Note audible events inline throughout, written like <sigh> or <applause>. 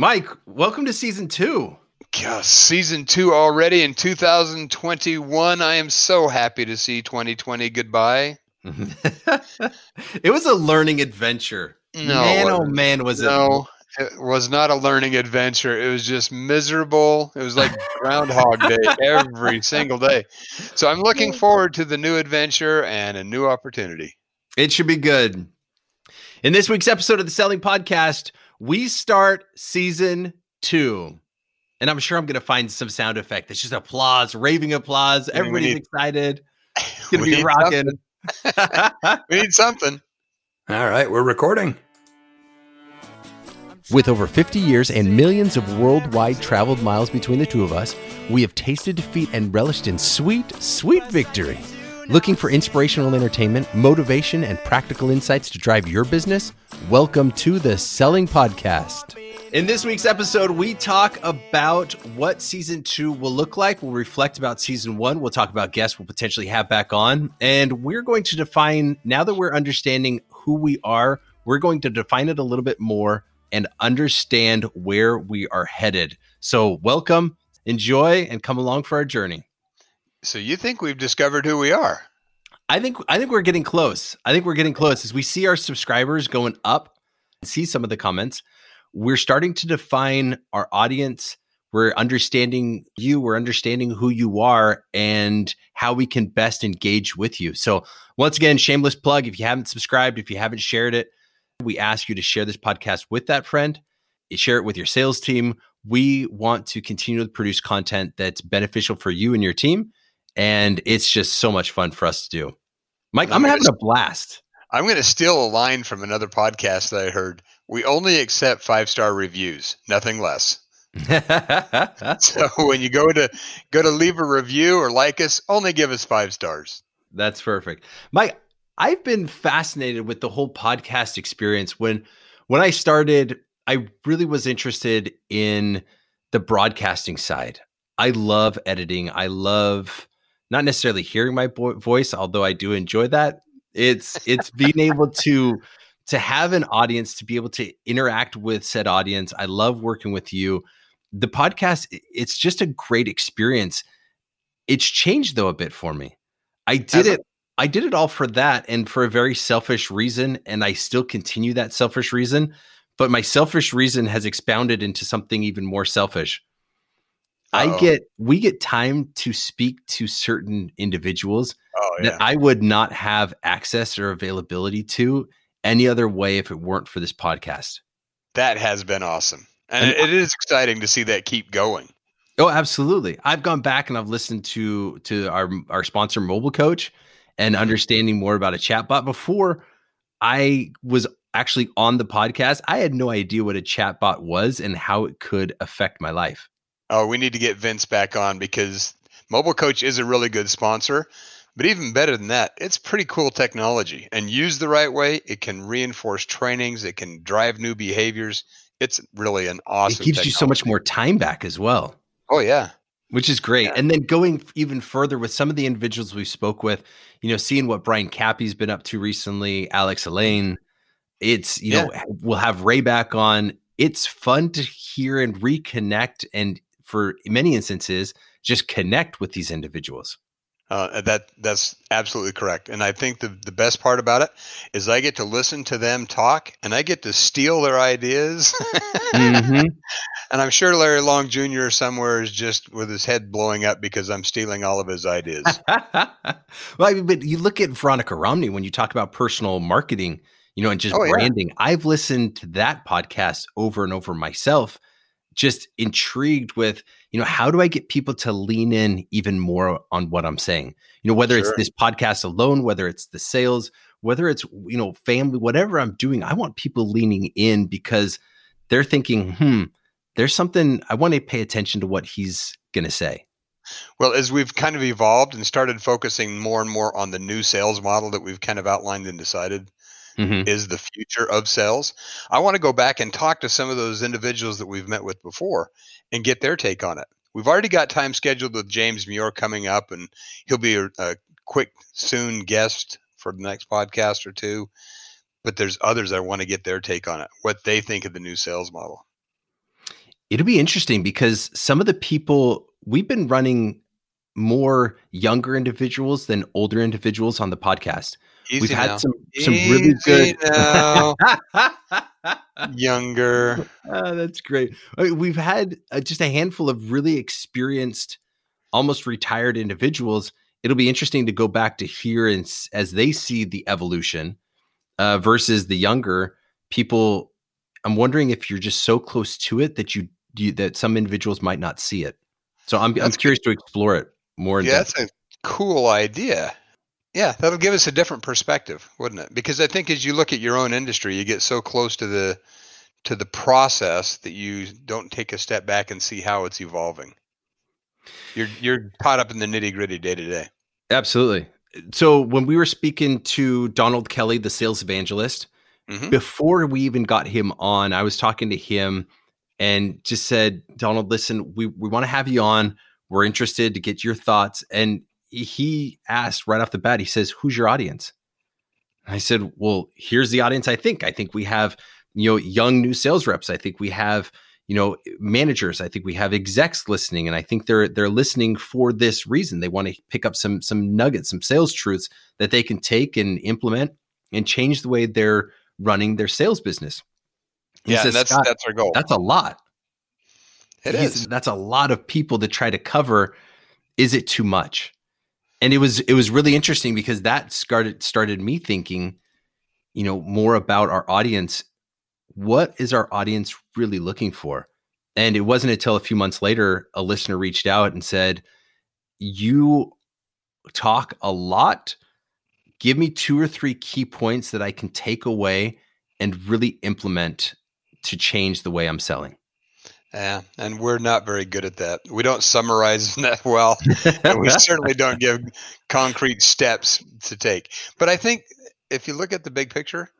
Mike, welcome to season two. Gosh, season two already in 2021. I am so happy to see 2020 goodbye. <laughs> it was a learning adventure. No, man, oh man, was no, it? No, it was not a learning adventure. It was just miserable. It was like <laughs> Groundhog Day every single day. So I'm looking forward to the new adventure and a new opportunity. It should be good. In this week's episode of the Selling Podcast, we start season two. And I'm sure I'm going to find some sound effect. It's just applause, raving applause. Everybody's need, excited. It's <laughs> going to be rocking. <laughs> we need something. All right, we're recording. With over 50 years and millions of worldwide traveled miles between the two of us, we have tasted defeat and relished in sweet, sweet victory. Looking for inspirational entertainment, motivation, and practical insights to drive your business? Welcome to the Selling Podcast. In this week's episode, we talk about what season two will look like. We'll reflect about season one. We'll talk about guests we'll potentially have back on. And we're going to define, now that we're understanding who we are, we're going to define it a little bit more and understand where we are headed. So, welcome, enjoy, and come along for our journey. So you think we've discovered who we are? I think I think we're getting close. I think we're getting close as we see our subscribers going up. See some of the comments. We're starting to define our audience. We're understanding you. We're understanding who you are and how we can best engage with you. So once again, shameless plug. If you haven't subscribed, if you haven't shared it, we ask you to share this podcast with that friend. Share it with your sales team. We want to continue to produce content that's beneficial for you and your team and it's just so much fun for us to do. Mike, I'm, I'm having a blast. I'm going to steal a line from another podcast that I heard. We only accept five star reviews, nothing less. <laughs> so when you go to go to leave a review or like us, only give us five stars. That's perfect, Mike. I've been fascinated with the whole podcast experience. When when I started, I really was interested in the broadcasting side. I love editing. I love not necessarily hearing my bo- voice, although I do enjoy that. It's it's being able to to have an audience to be able to interact with said audience. I love working with you. The podcast it's just a great experience. It's changed though a bit for me. I did As it I did it all for that and for a very selfish reason and I still continue that selfish reason, but my selfish reason has expounded into something even more selfish I get we get time to speak to certain individuals oh, yeah. that I would not have access or availability to any other way if it weren't for this podcast. That has been awesome. And, and it is exciting to see that keep going. Oh, absolutely. I've gone back and I've listened to to our our sponsor Mobile Coach and mm-hmm. understanding more about a chatbot before I was actually on the podcast. I had no idea what a chatbot was and how it could affect my life. Oh, we need to get Vince back on because Mobile Coach is a really good sponsor. But even better than that, it's pretty cool technology. And used the right way, it can reinforce trainings, it can drive new behaviors. It's really an awesome. It gives technology. you so much more time back as well. Oh yeah, which is great. Yeah. And then going even further with some of the individuals we spoke with, you know, seeing what Brian Cappy's been up to recently, Alex Elaine. It's you yeah. know we'll have Ray back on. It's fun to hear and reconnect and for many instances just connect with these individuals. Uh, that that's absolutely correct, and I think the the best part about it is I get to listen to them talk, and I get to steal their ideas. mm-hmm. <laughs> And I'm sure Larry Long Jr. somewhere is just with his head blowing up because I'm stealing all of his ideas. <laughs> well, I mean, but you look at Veronica Romney when you talk about personal marketing, you know, and just oh, branding. Yeah. I've listened to that podcast over and over myself just intrigued with you know how do i get people to lean in even more on what i'm saying you know whether sure. it's this podcast alone whether it's the sales whether it's you know family whatever i'm doing i want people leaning in because they're thinking hmm there's something i want to pay attention to what he's going to say well as we've kind of evolved and started focusing more and more on the new sales model that we've kind of outlined and decided mm-hmm. is the future of sales. I want to go back and talk to some of those individuals that we've met with before and get their take on it. We've already got time scheduled with James Muir coming up, and he'll be a, a quick, soon guest for the next podcast or two. But there's others that want to get their take on it, what they think of the new sales model. It'll be interesting because some of the people we've been running more younger individuals than older individuals on the podcast. Easy We've had now. some some really good. <laughs> Younger. Oh, that's great. I mean, We've had uh, just a handful of really experienced, almost retired individuals. It'll be interesting to go back to hear and s- as they see the evolution uh, versus the younger people. I'm wondering if you're just so close to it that you, you that some individuals might not see it. So I'm I'm That's curious to explore it more. In Yeah, depth. that's a cool idea. Yeah, that'll give us a different perspective, wouldn't it? Because I think as you look at your own industry, you get so close to the to the process that you don't take a step back and see how it's evolving. You're you're caught up in the nitty gritty day to day. Absolutely. So when we were speaking to Donald Kelly, the sales evangelist, Mhm. before we even got him on, I was talking to him and just said, Donald, listen, we, we want to have you on. We're interested to get your thoughts. And he asked right off the bat, he says, Who's your audience? I said, Well, here's the audience I think. I think we have, you know, young new sales reps. I think we have, you know, managers. I think we have execs listening. And I think they're they're listening for this reason. They want to pick up some some nuggets, some sales truths that they can take and implement and change the way they're running their sales business. He Yeah, says, and that's "Scott, that's our goal. that's a lot. It He's- is. That's a lot of people to try to cover. Is it too much? And it was it was really interesting because that started started me thinking, you know, more about our audience. What is our audience really looking for? And it wasn't until a few months later a listener reached out and said, "You talk a lot. Give me two or three key points that I can take away and really implement to change the way I'm selling." Yeah, and we're not very good at that. We don't summarize <laughs> that well. and we <laughs> certainly don't give concrete steps to take. But I think if you look at the big picture,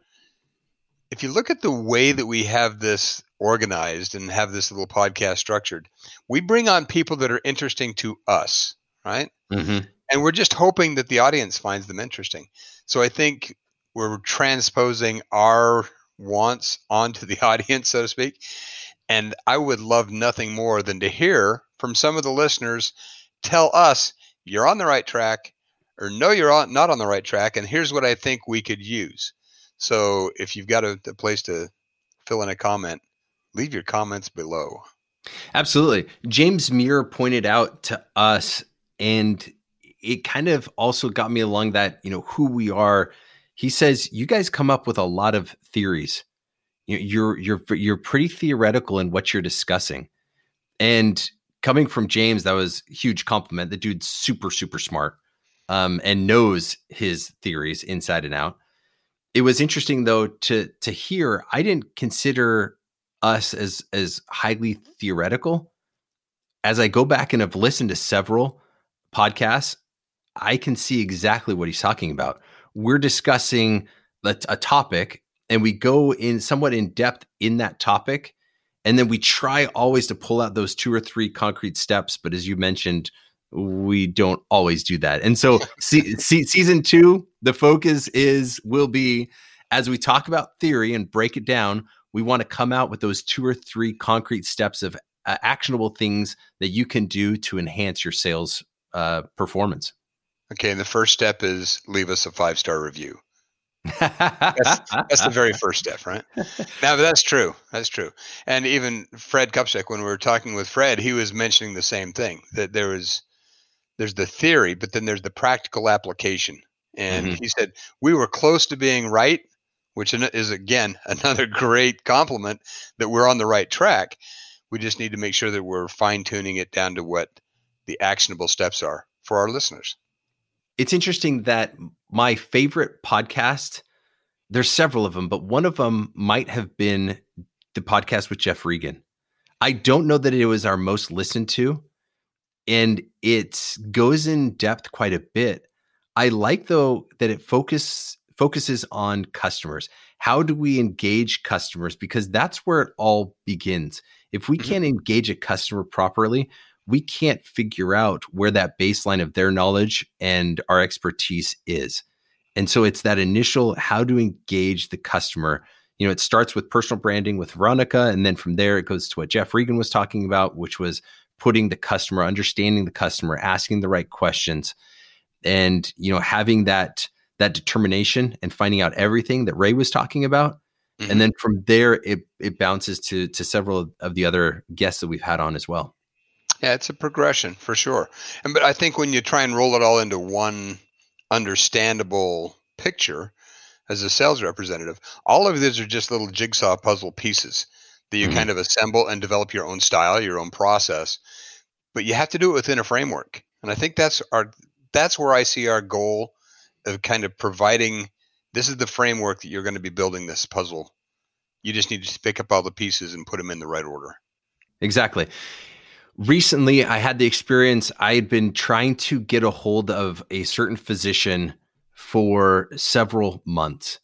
if you look at the way that we have this organized and have this little podcast structured, we bring on people that are interesting to us, right? Mhm. And we're just hoping that the audience finds them interesting. So I think we're transposing our wants onto the <laughs> audience, so to speak. And I would love nothing more than to hear from some of the listeners tell us you're on the right track or no, you're on, not on the right track. And here's what I think we could use. So if you've got a, a place to fill in a comment, leave your comments below. Absolutely. James Muir pointed out to us, and it kind of also got me along that, you know, who we are. He says, you guys come up with a lot of theories. You- You're you're you're pretty theoretical in what you're discussing. And coming from James, that was huge compliment. The dude's super, super smart um, and knows his theories inside and out. It was interesting though to to hear. I didn't consider us as as highly theoretical. As I go back and have listened to several podcasts, I can see exactly what he's talking about. We're discussing a topic and we go in somewhat in depth in that topic and then we try always to pull out those two or three concrete steps but as you mentioned we don't always do that and so <laughs> se- se- season two the focus is will be as we talk about theory and break it down we want to come out with those two or three concrete steps of uh, actionable things that you can do to enhance your sales uh, performance Okay. And the first step is leave us a five star review. That's the very <laughs> first step, right? No, but that's true. That's true. And even Fred Copestake, when we were talking with Fred, he was mentioning the same thing that there is there's the theory, but then there's the practical application. And Mhm. he said we were close to being right, which is again <laughs> another great compliment that we're on the right track. We just need to make sure that we're fine tuning it down to what the actionable steps are for our listeners. it's interesting that my favorite podcast there's several of them but one of them might have been the podcast with jeff regan. I don't know that it was our most listened to and it goes in depth quite a bit. I like though that it focus focuses on customers. How do we engage customers? Because that's where it all begins. If we Mhm. can't engage a customer properly we can't figure out where that baseline of their knowledge and our expertise is. And so it's that initial how to engage the customer. you know, it starts with personal branding with Veronica, and then from there it goes to what Jeff Regan was talking about, which was putting the customer, understanding the customer, asking the right questions, and you know, having that that determination and finding out everything that Ray was talking about. Mm-hmm. And then from there, it it bounces to to several of the other guests that we've had on as well. Yeah, it's a progression for sure. And but I think when you try and roll it all into one understandable picture as a sales representative, all of these are just little jigsaw puzzle pieces that you mm-hmm. kind of assemble and develop your own style, your own process. But you have to do it within a framework. And I think that's our that's where I see our goal of kind of providing this is the framework that you're going to be building this puzzle. You just need to pick up all the pieces and put them in the right order. Exactly recently I had the experience I had been trying to get a hold of a certain physician for several months,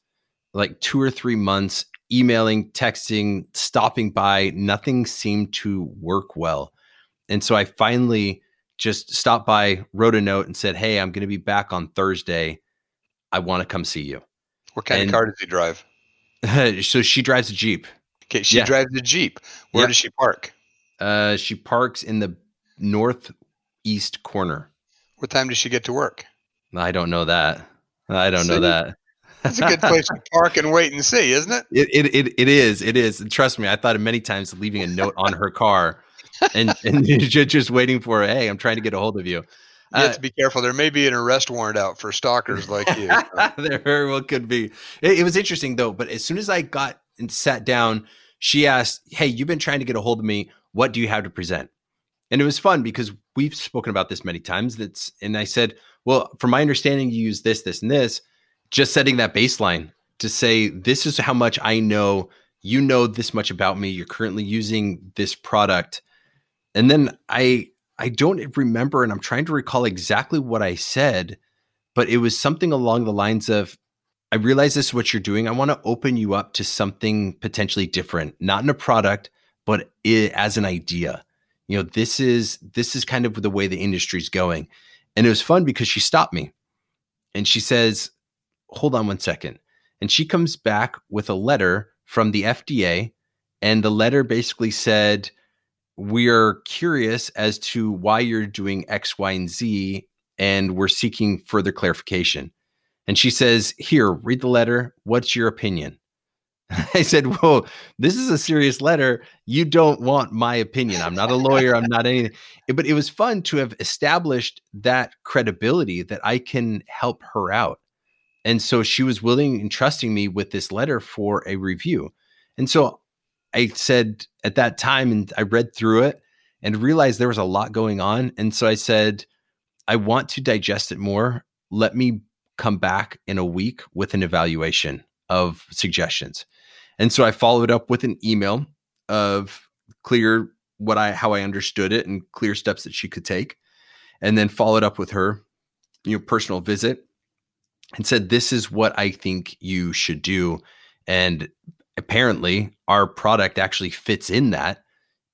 like two or three months, emailing, texting, stopping by. Nothing seemed to work well. And so I finally just stopped by, wrote a note, and said, Hey, I'm going to be back on Thursday. I want to come see you. What kind and, of car does he drive? <laughs> so she drives a Jeep. Okay, she yeah. drives a Jeep. Where yeah. does she park? Uh, she parks in the northeast corner. What time does she get to work? I don't know that. I don't know that. That's a good place to park and wait and see, isn't it? It, it? it it is. It is. And trust me, I thought of many times leaving a note on her car and <laughs> and <laughs> just waiting for. Hey, I'm trying to get a hold of you. You have uh, to be careful. There may be an arrest warrant out for stalkers <laughs> like you. there very well could be. It, it, was interesting though. But as soon as I got and sat down, she asked, "Hey, you've been trying to get a hold of me. What do you have to present? And it was fun because we've spoken about this many times. That's and I said, well, from my understanding, you use this, this, and this. Just setting that baseline to say this is how much I know. You know this much about me. You're currently using this product, and then I I don't remember, and I'm trying to recall exactly what I said, but it was something along the lines of I realize this is what you're doing. I want to open you up to something potentially different, not in a product, but it, as an idea. You know, this is this is kind of the way the industry's going. And it was fun because she stopped me and she says, "Hold on one second. And she comes back with a letter from the FDA and the letter basically said, "We are curious as to why you're doing X, Y, and Z and we're seeking further clarification." And she says, "Here, read the letter. What's your opinion?" <laughs> I said, Whoa, this is a serious letter. You don't want my opinion. I'm not a lawyer. I'm not anything. But it was fun to have established that credibility that I can help her out. And so she was willing and trusting me with this letter for a review. And so I said at that time, and I read through it and realized there was a lot going on. And so I said, I want to digest it more. Let me come back in a week with an evaluation of suggestions. And so I followed up with an email of clear what I how I understood it and clear steps that she could take. And then followed up with her, you know, personal visit and said, This is what I think you should do. And apparently our product actually fits in that.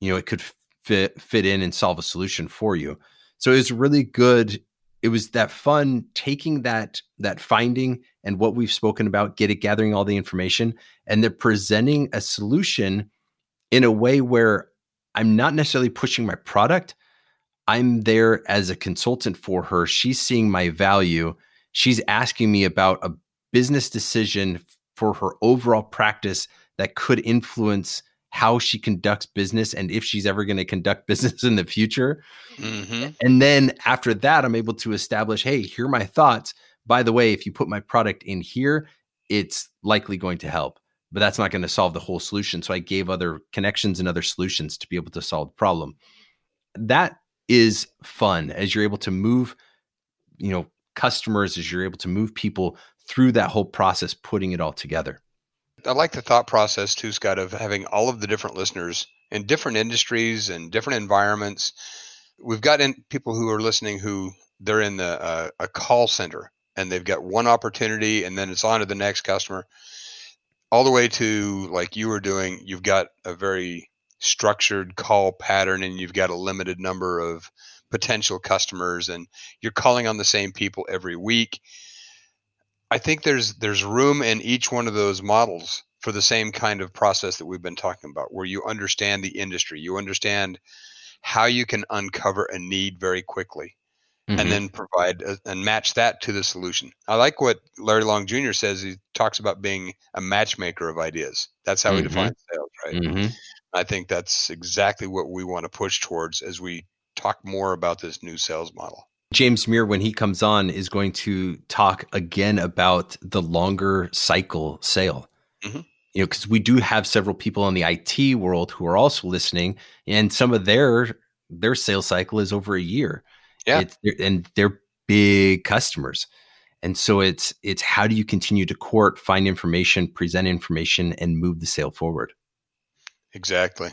You know, it could fit fit in and solve a solution for you. So it was really good it was that fun taking that that finding and what we've spoken about get it gathering all the information and they're presenting a solution in a way where i'm not necessarily pushing my product. I'm there as a consultant for her. She's seeing my value. She's asking me about a business decision for her overall practice that could influence how she conducts business and if she's ever going to conduct <laughs> business in the future. Mm-hmm. And then after that, I'm able to establish hey, here are my thoughts. By the way, if you put my product in here, it's likely going to help, but that's not going to solve the whole solution. So I gave other connections and other solutions to be able to solve the problem. That is fun as you're able to move, you know, customers, as you're able to move people through that whole process, putting it all together. I like the thought process too, Scott, of having all of the different listeners in different industries and different environments. We've got in people who are listening who they're in the uh, a call center and they've got one opportunity and then it's on to the next customer. All the way to like you were doing, you've got a very structured call pattern and you've got a limited number of potential customers and you're calling on the same people every week I think there's there's room in each one of those models for the same kind of process that we've been talking about, where you understand the industry, you understand how you can uncover a need very quickly. Mm-hmm. And then provide a, and match that to the solution. I like what Larry Long Jr. says. He talks about being a matchmaker of ideas. That's how mm-hmm. we define sales, right? Mm-hmm. I think that's exactly what we want to push towards as we talk more about this new sales model. James Muir, when he comes on, is going to talk again about the longer cycle sale. Mm-hmm you know, because we do have several people in the IT world who are also listening, and some of their their sales cycle is over a year. Yeah, it's, and they're big customers, and so it's it's how do you continue to court, find information, present information, and move the sale forward. Exactly.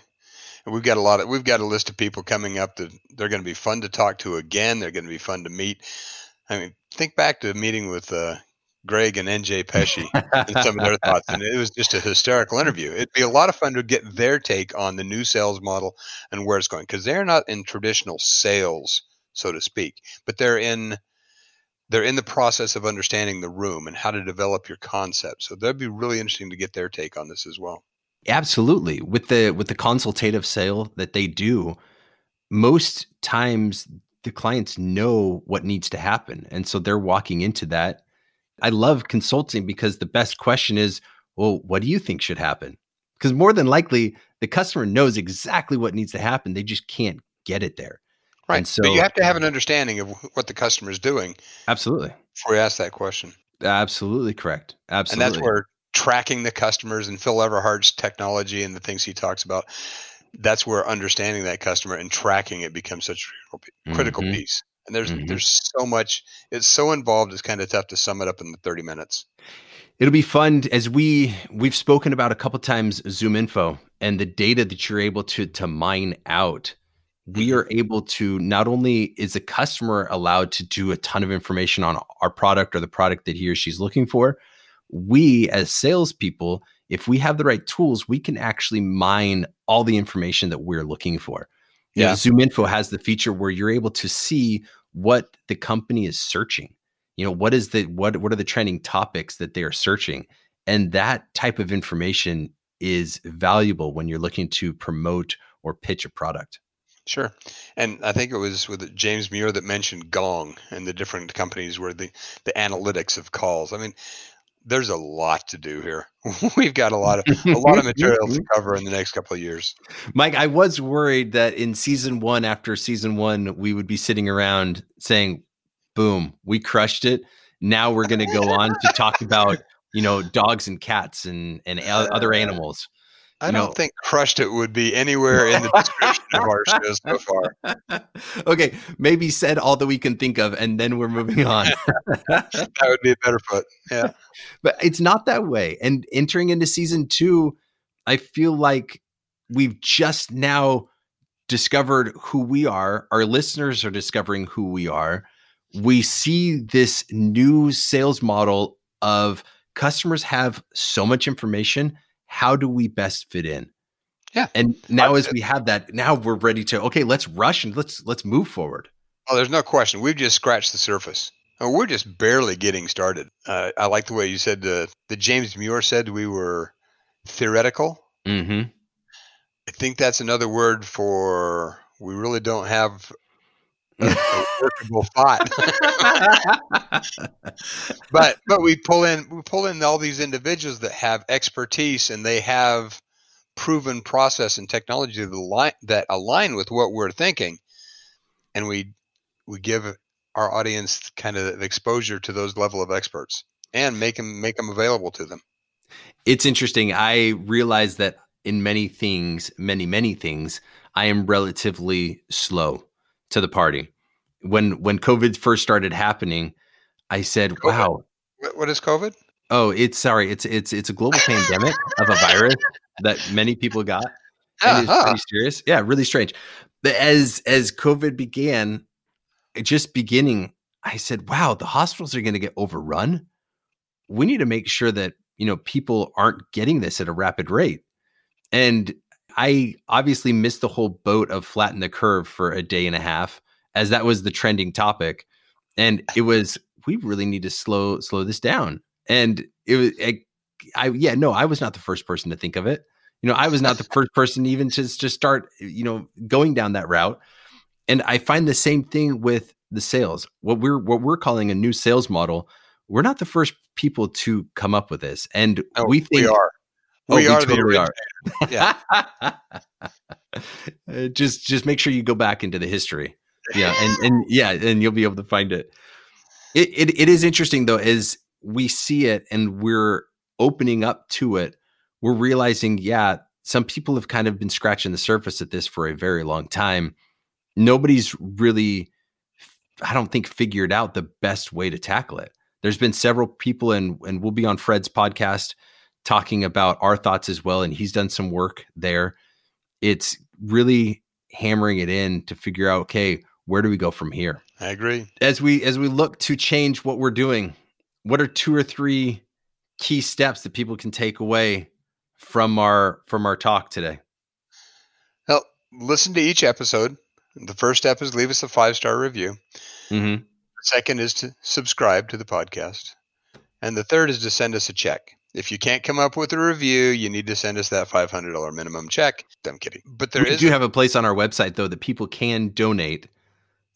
We've got a lot of we've got a list of people coming up that they're going to be fun to talk to again. They're going to be fun to meet. I mean, think back to a meeting with uh, Greg and NJ Pesci and some of their <laughs> thoughts. And it was just a hysterical interview. It'd be a lot of fun to get their take on the new sales model and where it's going because they're not in traditional sales, so to speak, but they're in they're in the process of understanding the room and how to develop your concept. So that'd be really interesting to get their take on this as well. Absolutely. With the with the consultative sale that they do, most times the clients know what needs to happen. And so they're walking into that I love consulting because the best question is, well, what do you think should happen? Because more than likely, the customer knows exactly what needs to happen. They just can't get it there. Right. And so, but you have to have an understanding of what the customer is doing. Absolutely. Before you ask that question. Absolutely correct. Absolutely. And that's where tracking the customers and Phil Everhart's technology and the things he talks about, that's where understanding that customer and tracking it becomes such a critical mm-hmm. piece and there's mm-hmm. there's so much it's so involved it's kind of tough to sum it up in the 30 minutes it'll be fun as we we've spoken about a couple times ZoomInfo and the data that you're able to to mine out we mm-hmm. are able to not only is the customer allowed to do a ton of information on our product or the product that he or she's looking for we as salespeople if we have the right tools we can actually mine all the information that we're looking for yeah. You know, ZoomInfo has the feature where you're able to see what the company is searching. You know, what is the what what are the trending topics that they are searching? And that type of information is valuable when you're looking to promote or pitch a product. Sure. And I think it was with James Muir that mentioned Gong and the different companies where the, the analytics of calls. I mean, there's a lot to do here. <laughs> We've got a lot of a lot of material to <laughs> cover in the next couple of years. Mike, I was worried that in season 1 after season 1 we would be sitting around saying, "Boom, we crushed it. Now we're going to go on to talk about, you know, dogs and cats and and <laughs> other animals." I don't think crushed it would be anywhere in the description of our show so far. <laughs> Okay, maybe said all that we can think of, and then we're moving on. <laughs> that would be a better foot. Yeah. <laughs> But it's not that way. And entering into season two, I feel like we've just now discovered who we are. Our listeners are discovering who we are. We see this new sales model of customers have so much information how do we best fit in? Yeah. And now as we have that, now we're ready to okay, let's rush and let's let's move forward. Oh, there's no question. We've just scratched the surface. Oh, we're just barely getting started. Uh, I like the way you said the the James Muir said we were theoretical. Mm-hmm. I think that's another word for we really don't have a workable thought. <laughs> but but we pull in we pull in all these individuals that have expertise and they have proven process and technology that align, that align with what we're thinking, and we we give our audience kind of exposure to those level of experts and make them make them available to them. It's interesting. I realize that in many things, many many things, I am relatively slow to the party. When when COVID first started happening, I said, COVID. "Wow, what is COVID?" Oh, it's sorry, it's it's it's a global pandemic of a virus that many people got. Uh-huh. it's pretty serious. Yeah, really strange. But as as COVID began, just beginning, I said, "Wow, the hospitals are going to get overrun. We need to make sure that you know people aren't getting this at a rapid rate." And I obviously missed the whole boat of flatten the curve for a day and a half as that was the trending topic. And it was, we really need to slow, slow this down. And it was, it, I yeah, no, I was not the first person to think of it. You know, I was not the <laughs> first person even to just start, you know, going down that route. And I find the same thing with the sales. What we're what we're calling a new sales model. We're not the first people to come up with this, and oh, we think we are. Oh, we, we are totally the are. Yeah. <laughs> Uh, just just make sure you go back into the history. Yeah, and and yeah, and you'll be able to find it. It it, it is interesting though, as we see it and we're opening up to it, we're realizing, yeah, some people have kind of been scratching the surface at this for a very long time. Nobody's really, I don't think, figured out the best way to tackle it. There's been several people, and and we'll be on Fred's podcast talking about our thoughts as well, and he's done some work there. It's really hammering it in to figure out, okay, where do we go from here? I agree. As we as we look to change what we're doing, what are two or three key steps that people can take away from our from our talk today? Well, listen to each episode. The first step is leave us a five star review. Mm-hmm. The second is to subscribe to the podcast. And the third is to send us a check. If you can't come up with a review, you need to send us that $500 minimum check. I'm kidding. But there we is do have a place on our website though that people can donate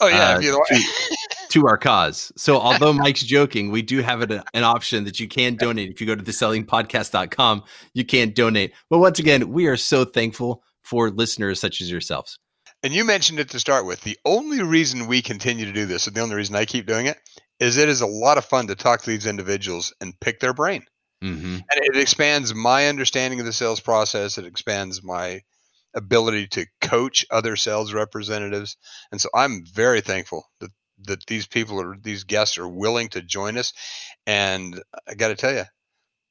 Oh yeah, uh, if you to, <laughs> to our cause. So although Mike's joking, we do have it, an option that you can donate. If you go to thesellingpodcast.com, you can donate. But once again, we are so thankful for listeners such as yourselves. And you mentioned it to start with. The only reason we continue to do this, and the only reason I keep doing it, is it is a lot of fun to talk to these individuals and pick their brain. Mm-hmm. And it expands my understanding of the sales process. It expands my ability to coach other sales representatives. And so I'm very thankful that that these people are these guests are willing to join us. And I got to tell you,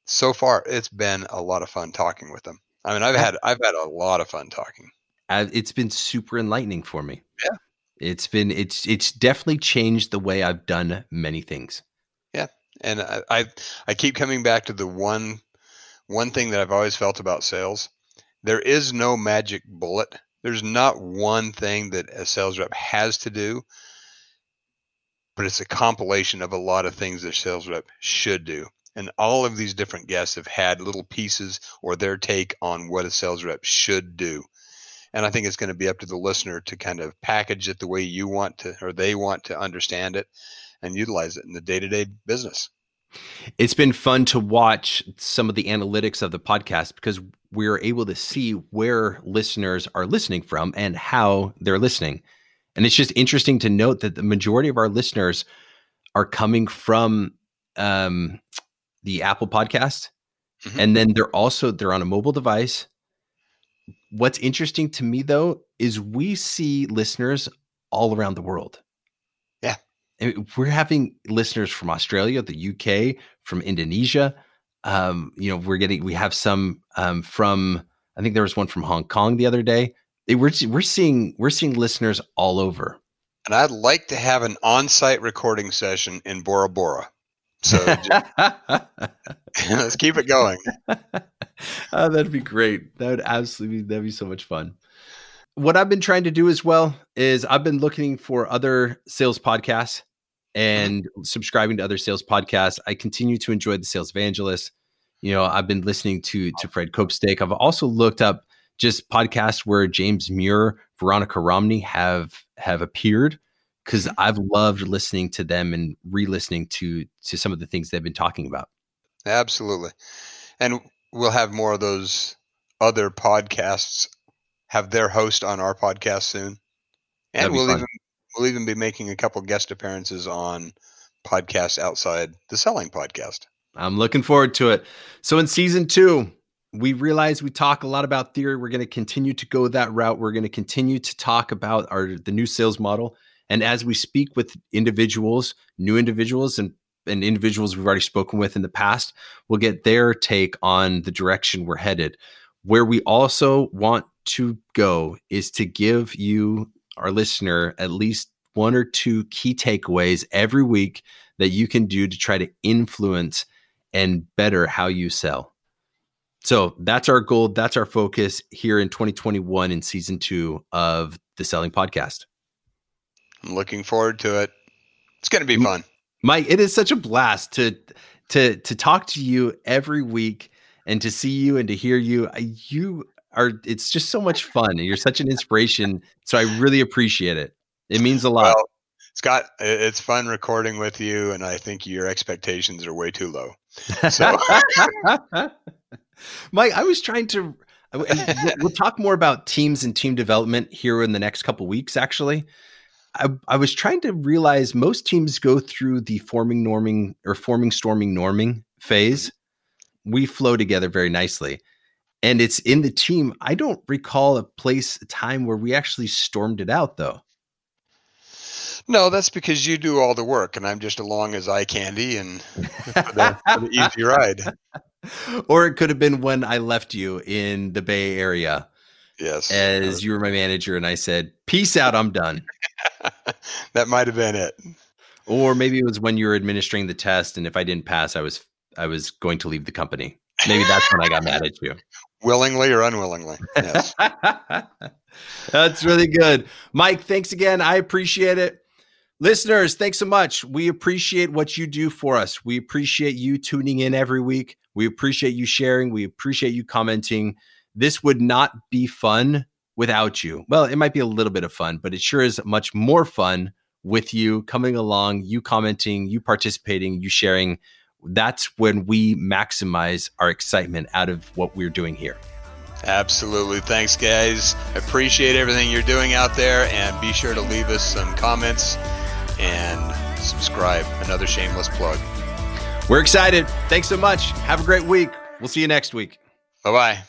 so far it's been a lot of fun talking with them. I mean, I've had I've had a lot of fun talking. It's been super enlightening for me. Yeah. It's been it's it's definitely changed the way I've done many things. And I I, I keep coming back to the one one thing that I've always felt about sales. There is no magic bullet. There's not one thing that a sales rep has to do, but it's a compilation of a lot of things that sales rep should do. And all of these different guests have had little pieces or their take on what a sales rep should do. And I think it's going to be up to the listener to kind of package it the way you want to, or they want to understand it and utilize it in the day to day business. It's been fun to watch some of the analytics of the podcast because we're able to see where listeners are listening from and how they're listening. And it's just interesting to note that the majority of our listeners are coming from um, the Apple podcast. Mm-hmm. And then they're also they're on a mobile device. What's interesting to me though is we see listeners all around the world. And we're having listeners from Australia, the UK, from Indonesia. Um, you know, we're getting we have some um, from I think there was one from Hong Kong the other day. It, we're we're seeing we're seeing listeners all over. And I'd like to have an on-site recording session in Bora Bora. So just, <laughs> let's keep it going. <laughs> oh, that'd be great. That would absolutely that'd be so much fun. What I've been trying to do as well is I've been looking for other sales podcasts and subscribing to other sales podcasts. I continue to enjoy the Sales Evangelist. You know, I've been listening to to Fred Copestake. I've also looked up just podcasts where James Muir, Veronica Romney have have appeared because mm-hmm. I've loved listening to them and re-listening to to some of the things they've been talking about. Absolutely, and we'll have more of those other podcasts have their host on our podcast soon, and we'll fun. even we'll even be making a couple guest appearances on podcasts outside the Selling Podcast. I'm looking forward to it. So in season two, we realize we talk a lot about theory. We're going to continue to go that route. We're going to continue to talk about our the new sales model and as we speak with individuals, new individuals, and and individuals we've already spoken with in the past, we'll get their take on the direction we're headed. Where we also want to go is to give you, our listener, at least one or two key takeaways every week that you can do to try to influence and better how you sell. So that's our goal. That's our focus here in 2021 in season two of the Selling Podcast. I'm looking forward to it. It's going to be fun. Mike, it is such a blast to to to talk to you every week and to see you and to hear you. You are it's just so much <laughs> fun. You're such an inspiration. So I really appreciate it. It means a lot. Well, Scott, it's fun recording with you, and I think your expectations are way too low. So, <laughs> Mike, I was trying to. Uh, we'll talk more about teams and team development here in the next couple weeks. Actually, I, I was trying to realize most teams go through the forming, norming, or forming, storming, norming mm-hmm. phase. We flow together very nicely and it's in the team. I don't recall a place, a time where we actually stormed it out, though. No, that's because you do all the work, and I'm just along as eye candy and for the, for the easy ride. <laughs> Or it could have been when I left you in the Bay Area. Yes. As you were my manager, and I said, "Peace out, I'm done." <laughs> that might have been it. Or maybe it was when you were administering the test, and if I didn't pass, I was I was going to leave the company. Maybe that's when I got mad at you willingly or unwillingly. Yes. <laughs> That's really good. Mike, thanks again. I appreciate it. Listeners, thanks so much. We appreciate what you do for us. We appreciate you tuning in every week. We appreciate you sharing. We appreciate you commenting. This would not be fun without you. Well, it might be a little bit of fun, but it sure is much more fun with you coming along, you commenting, you participating, you sharing that's when we maximize our excitement out of what we're doing here. Absolutely. Thanks, guys. Appreciate everything you're doing out there. And be sure to leave us some comments and subscribe. Another shameless plug. We're excited. Thanks so much. Have a great week. We'll see you next week. Bye bye.